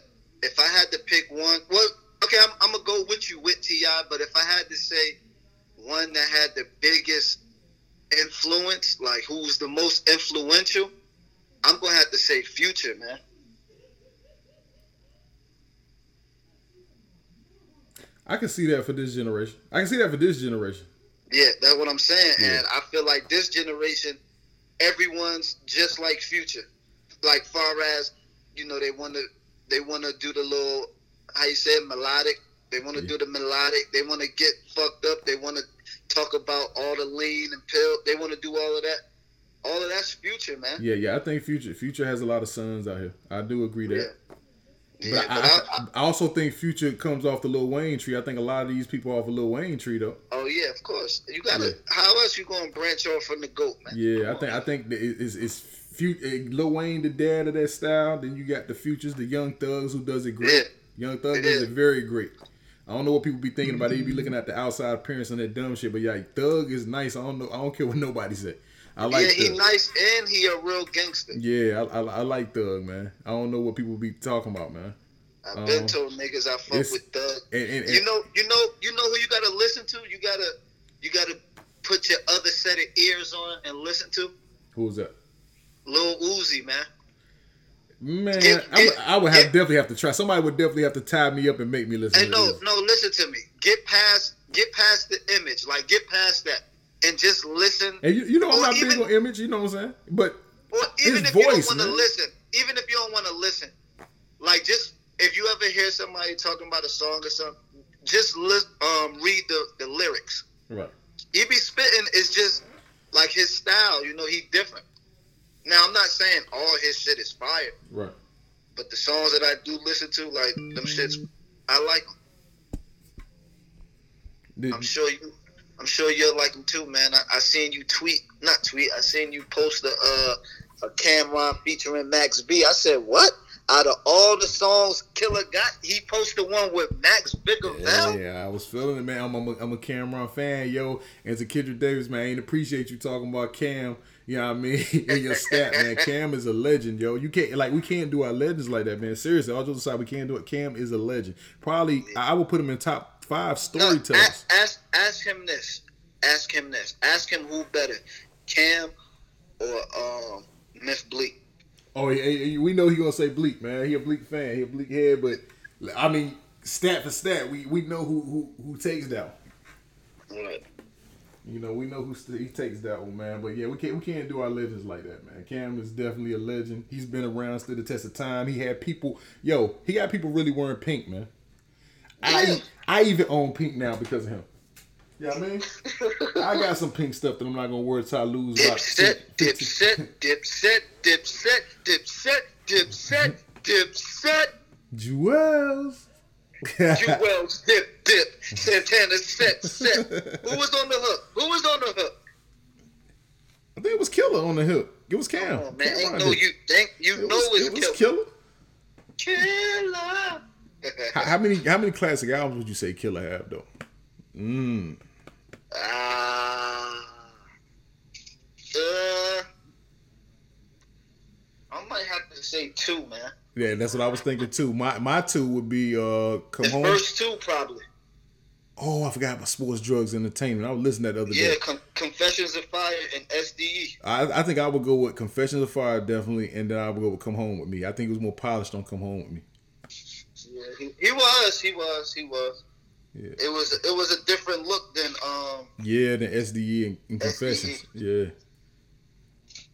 if I had to pick one, well, okay, I'm, I'm gonna go with you with Ti. But if I had to say one that had the biggest influence, like who's the most influential, I'm gonna have to say Future, man. I can see that for this generation. I can see that for this generation. Yeah, that's what I'm saying. Yeah. And I feel like this generation, everyone's just like Future. Like far as, you know, they wanna they wanna do the little how you say it, melodic. They wanna Yeah. do the melodic. They wanna get fucked up. They wanna talk about all the lean and pill. They wanna do all of that. All of that's future, man. Yeah, yeah. I think Future Future has a lot of sons out here. I do agree that. Yeah. But, Yeah, I, but I, I, I, also think Future comes off the Lil Wayne tree. I think a lot of these people off a Lil Wayne tree though. oh yeah, of course. You gotta. Yeah. How else you gonna branch off from the goat, man? Yeah, I think I think it's it's Fu- eh, Lil Wayne the dad of that style. Then you got the Futures, the Young Thugs who does it great. Young Thug It does is. it very great. I don't know what people be thinking about. They be looking at the outside appearance and that dumb shit. But yeah, Thug is nice. I don't know. I don't care what nobody say. I like yeah, he Thug. nice and he a real gangster. Yeah, I, I, I like Thug, man. I don't know what people be talking about, man. I've been Um, told niggas I fuck with Thug. And, and, and You know, you know, you know who you gotta listen to. You gotta, you gotta put your other set of ears on and listen to. who's that? Lil Uzi, man. Man, Get- I, would- I would have get- definitely have to try. Somebody would definitely have to tie me up and make me listen to no, this. no, listen to me. Get past, get past the image. Like, get past that and just listen. And you, you know I'm not big on image. You know what I'm saying? But Or even if you don't want to listen, even if you don't want to listen, like just if you ever hear somebody talking about a song or something, just list, um, read the the lyrics. right, he be spitting is just like his style. You know, he different. Now I'm not saying all his shit is fire, right. but the songs that I do listen to, like them shits, I like them. Did- I'm sure you, I'm sure you'll like him too, man. I, I seen you tweet, not tweet. I seen you post a uh, a Cam'ron featuring Max B. I said, what? Out of all the songs Killer got, he posted one with Max Biggavelli. Yeah, I was feeling it, man. I'm, I'm, a, I'm a Cam'ron fan, yo. And to Kendrick Davis, man, I ain't appreciate you talking about Cam. You know what I mean? and your stat, man. Cam is a legend, yo. You can't like we can't do our legends like that, man. Seriously, all jokes aside, we can't do it. Cam is a legend. Probably, I I would put him in top five storytellers. ask, ask, ask him this. Ask him this. Ask him who better, Cam or um, Miss Bleek. Oh, yeah, yeah, we know he gonna say Bleek, man. He a Bleek fan. He a Bleek head, but I mean, stat for stat, we we know who who who takes that. one. Right. You know, we know who st- he takes that one, man. But yeah, we can't we can't do our legends like that, man. Cam is definitely a legend. He's been around, stood the test of time. He had people, yo, he got people really wearing pink, man. Yeah. I I even own pink now because of him. You know I mean? I got some pink stuff that I'm not gonna wear till I lose about Dipset, dipset, dipset, dipset, dipset, dipset, dipset. Juelz. Juelz, dip, set, dip. Set. Juelz, Juelz, dip, dip, Santana, set, set. Who was on the hook? Who was on the hook? I think it was Killer on the hook. It was Cam. Oh man, Cam ain't Ryan no you think you It know was, it's it was killer. Killer. Killer. How, how many how many classic albums would you say Killer have though? Mm. Ah. uh, I might have to say two, man. Yeah, that's what I was thinking too. My my two would be uh come The home. first two probably. Oh, I forgot about sports, drugs, entertainment. I was listening to that other Yeah, day. Com- Confessions of Fire and. SDE. I, I think I would go with Confessions of Fire definitely, and then I would go with Come Home with Me. I think it was more polished on Come Home with Me. Yeah, he, he was, he was, he was. Yeah. It was it was a different look than um Yeah, the SDE and, and. Confessions. Yeah.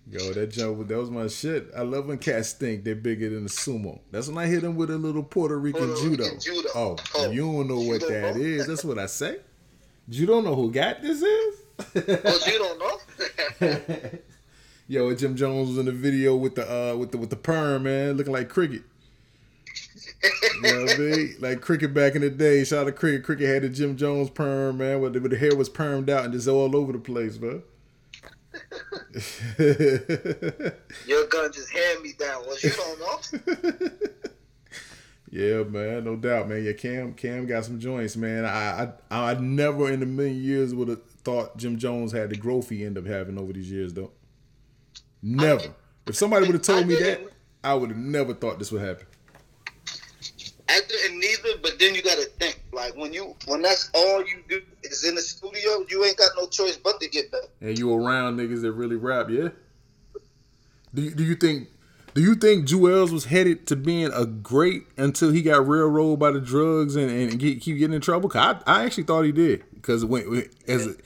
Yo, that jump, that was my shit. I love when cats think they're bigger than a sumo. That's when I hit them with a little Puerto Rican, Puerto judo. Rican judo. Oh, Oh, you don't know what that is. That's what I say. You don't know who got this is? well you don't know. Yo, Jim Jones was in the video with the uh with the with the perm, man, looking like cricket. You know what I mean? Like cricket back in the day. Shout out to cricket. Cricket had the Jim Jones perm, man, where the, where the hair was permed out and just all over the place, man. Your gun just hand me down. Well you don't know. yeah, man, no doubt, man. Yeah, Cam Cam got some joints, man. I I I never in a million years would have thought Jim Jones had the growth he ended up having over these years, though. Never. If somebody would have told me that. I would have never thought this would happen. I didn't neither, but then you gotta think, like when you when that's all you do is in the studio, you ain't got no choice but to get better. and you around niggas that really rap, yeah. Do you, do you think do you think Juelz was headed to being a great until he got railroaded by the drugs and, and get, keep getting in trouble? I, I actually thought he did because when as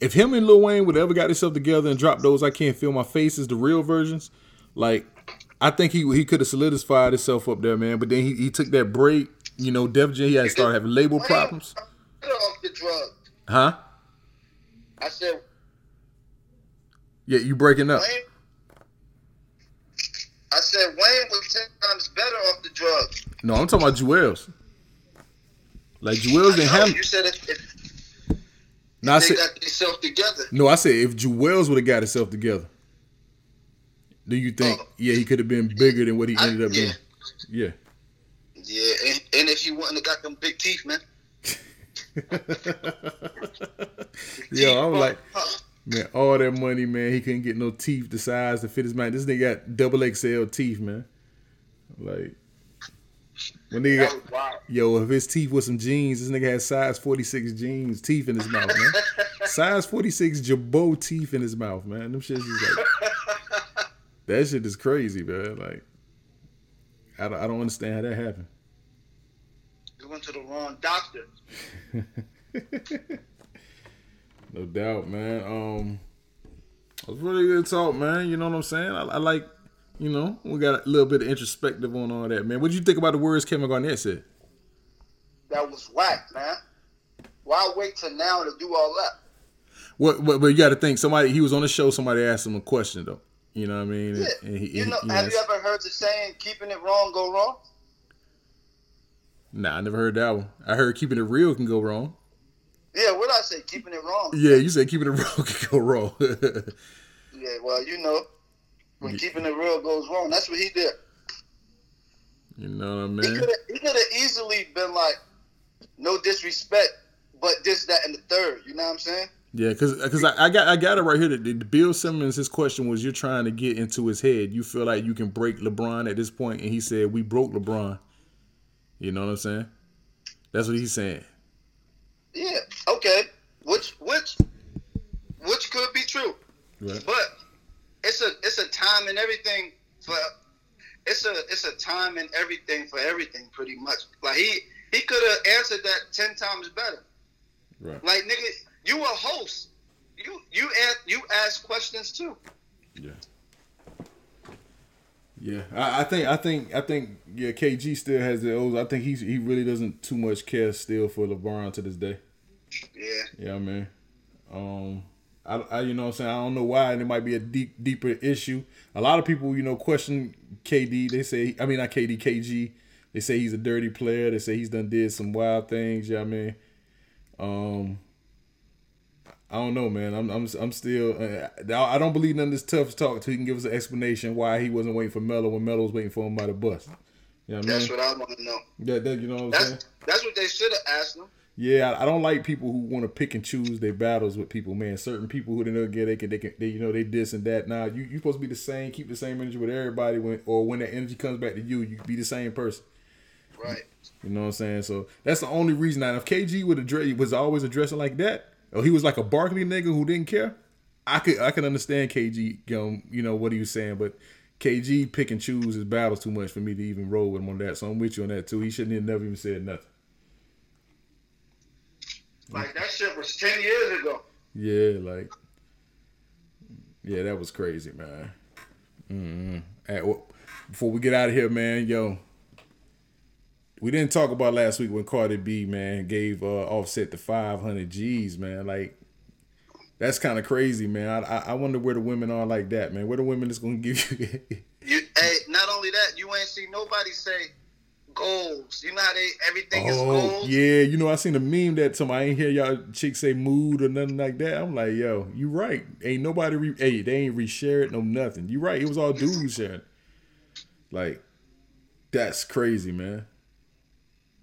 if him and Lil Wayne would ever got themselves together and dropped those I can't feel my face is the real versions, like I think he he could have solidified himself up there, man. But then he, he took that break, you know. Def Jam he had to start having label problems, off the drug. huh? I said Yeah, you breaking up. Wayne. I said Wayne was ten times better off the drugs. No, I'm talking about Juelz. Like Juelz and him. You said if, if No, I said got themselves together. no. I said if Juelz would have got himself together, do you think? Oh. Yeah, he could have been bigger than what he I- ended up yeah. being. Yeah. Yeah, and, and if he wouldn't have got them big teeth, man. Yo, I'm like, man, all that money, man. He couldn't get no teeth the size to fit his mouth. This nigga got double XL teeth, man. Like, when nigga got, yo, if his teeth was some jeans, this nigga had size 46 jeans teeth in his mouth, man. size 46 Jabot teeth in his mouth, man. Them shits is like, that shit is crazy, man. Like, I don't, I don't understand how that happened. Went to the wrong doctor. No doubt, man. Um, it was really good talk, man. You know what I'm saying? I, I like, you know, we got a little bit of introspective on all that, man. What did you think about the words Kevin Garnett said? That was whack, man. Why wait till now to do all that? What? But, but you got to think. Somebody he was on the show. Somebody asked him a question though. You know what I mean? Yeah. And he- you know, he have you ever heard the saying "keeping it wrong go wrong"? Nah, I never heard that one. I heard keeping it real can go wrong. Yeah, what I say, keeping it wrong. Yeah, you said keeping it real can go wrong. Yeah, well, you know, when keeping it real goes wrong, that's what he did. you know what I mean? he could have easily been like, no disrespect, but this, that, and the third. You know what I'm saying? Yeah, because I, I got I got it right here. That the Bill Simmons, his question was, you're trying to get into his head. You feel like you can break LeBron at this point, and he said, "We broke LeBron." You know what I'm saying? That's what he's saying. Yeah. Okay. Which which which could be true, Right. but it's a it's a time and everything for it's a it's a time and everything for everything pretty much. Like he he could have answered that ten times better. Right. Like nigga, you a host. You you ask you ask questions too. Yeah. Yeah, I, I think I think I think yeah, KG still has the O's. I think he's he really doesn't too much care still for LeBron to this day. Yeah. Yeah, man. Um, I, I, you know what I'm saying? I don't know why, and it might be a deep, deeper issue. A lot of people, you know, question KD. They say, I mean, not KD, KG. They say he's a dirty player. They say he's done did some wild things. Yeah, you know I mean, um, I don't know, man. I'm, I'm, I'm still. Uh, I don't believe none of this tough talk till he can give us an explanation why he wasn't waiting for Melo when Melo was waiting for him by the bus. You know what I mean? That's what I want to know. that, that, you know what I'm saying? That's that's what they should have asked him. Yeah, I, don't like people who want to pick and choose their battles with people, man. Certain people who they know get they can they can they, you know they this and that. Nah, you you supposed to be the same, keep the same energy with everybody when or when that energy comes back to you, you be the same person. Right. You know what I'm saying? So that's the only reason. Now, if KG would address was always addressing like that, or he was like a Barkley nigga who didn't care, I could I could understand KG, you know, you know what he was saying, but KG pick and choose his battles too much for me to even roll with him on that. So I'm with you on that too. He shouldn't have never even said nothing. Like that shit was ten years ago. Yeah, like, yeah, that was crazy, man. Mm-hmm. Hey, well, before we get out of here, man, yo, we didn't talk about last week when Cardi B, man, gave uh, Offset the 500 G's, man. Like, that's kind of crazy, man. I, I wonder where the women are like that, man. Where the women is gonna give you? you hey, not only that, you ain't seen nobody say goals. You know how they everything is oh, goals. yeah. You know, I seen a meme that somebody ain't hear y'all chicks say mood or nothing like that. I'm like, yo, you right. Ain't nobody re- hey, they ain't reshare it, no nothing. You right. It was all dudes sharing. Like, that's crazy, man.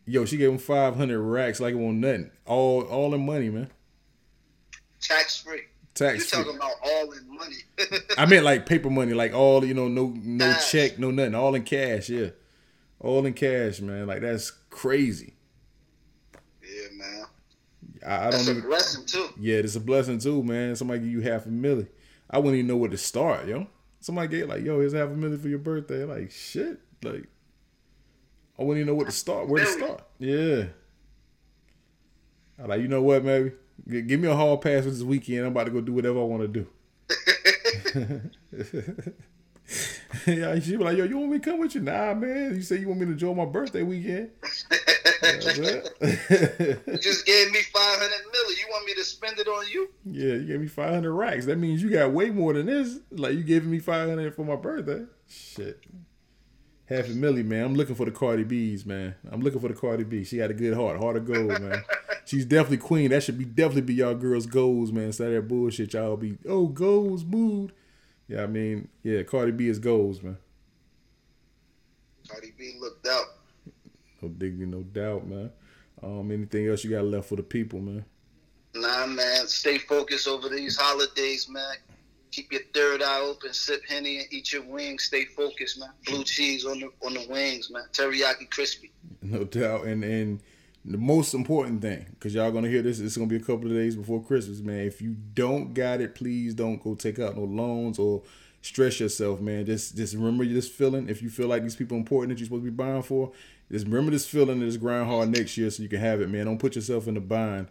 Yo, she gave him five hundred racks like it won't nothing. All all in money, man. Tax free. Tax You talking about all in money? I meant like paper money, like all you know, no no Cash. check, no nothing, all in cash, yeah, all in cash, man. Like that's crazy. yeah, man. I, I That's don't a even. blessing too. Yeah, it's a blessing too, man. Somebody give you half a million. I wouldn't even know where to start, yo. Somebody get like, yo, here's half a million for your birthday. Like shit, like I wouldn't even know where to start. Where to start? Yeah. I like, you know what, maybe give me a hall pass for this weekend. I'm about to go do whatever I want to do. yeah, she be like, yo, you want me to come with you? Nah, man. You say you want me to enjoy my birthday weekend. You just gave me five hundred million. You want me to spend it on you? Yeah, you gave me five hundred racks. That means you got way more than this. Like you giving me five hundred for my birthday. Shit. Half a million, man. I'm looking for the Cardi B's, man. I'm looking for the Cardi B. She got a good heart, heart of gold, man. She's definitely queen. That should be definitely be y'all girls' goals, man. Instead of that bullshit, y'all be oh goals, mood. Yeah, I mean, yeah, Cardi B is goals, man. Cardi B looked out. No diggity, no doubt, man. Um, anything else you got left for the people, man? Nah, man. Stay focused over these holidays, man. Keep your third eye open. Sip henny and eat your wings. Stay focused, man. Blue cheese on the on the wings, man. Teriyaki crispy. No doubt. And and the most important thing, because y'all gonna hear this, it's gonna be a couple of days before Christmas, man. If you don't got it, please don't go take out no loans or stress yourself, man. Just just remember this feeling. If you feel like these people important that you're supposed to be buying for, just remember this feeling and just grind hard next year so you can have it, man. Don't put yourself in the bind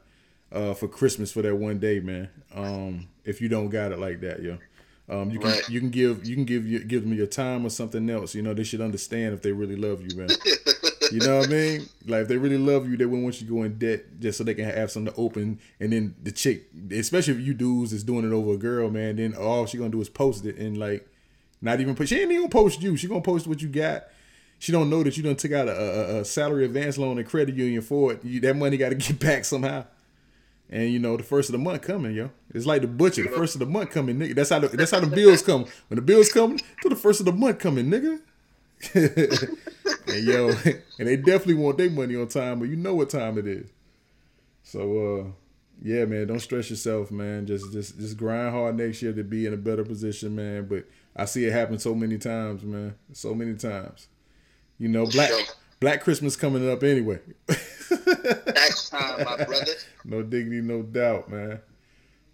uh, for Christmas for that one day, man. Um, if you don't got it like that, yo. Um, you can Right. you can give you can give you give them your time or something else. You know they should understand if they really love you, man. You know what I mean? Like if they really love you, they wouldn't want you to go in debt just so they can have something to open. And then the chick, especially if you dudes is doing it over a girl, man, then all she gonna do is post it and like not even put. She ain't even gonna post you. She gonna post what you got. She don't know that you done took out a, a, a salary advance loan and credit union for it. You, that money got to get back somehow. And you know the first of the month coming, yo. It's like the butcher. The first of the month coming, nigga. That's how the, that's how the bills come. When the bills come, to the first of the month coming, nigga. and yo, and they definitely want their money on time, but you know what time it is. So uh yeah, man, don't stress yourself, man. Just just just grind hard next year to be in a better position, man. But I see it happen so many times, man. So many times. You know, black. Black Christmas coming up anyway. Time, my brother. no dignity, no doubt, man.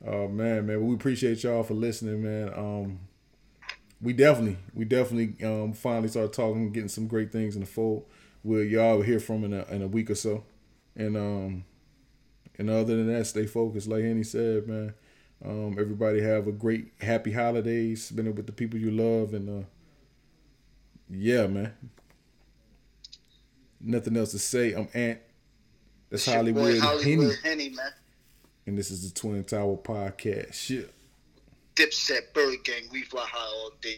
Oh man, man, we appreciate y'all for listening, man. Um, we definitely, we definitely um finally started talking, getting some great things in the fold. We'll y'all will hear from in a in a week or so, and um, and other than that, stay focused, like Henny said, man. Um, everybody have a great, happy holidays, spend it with the people you love, and uh, yeah, man. Nothing else to say. I'm Ant. That's Hollywood, boy Henny. Henny, man. And this is the Twin Tower Podcast. Shit. Dipset, Bird Gang, we fly high all day.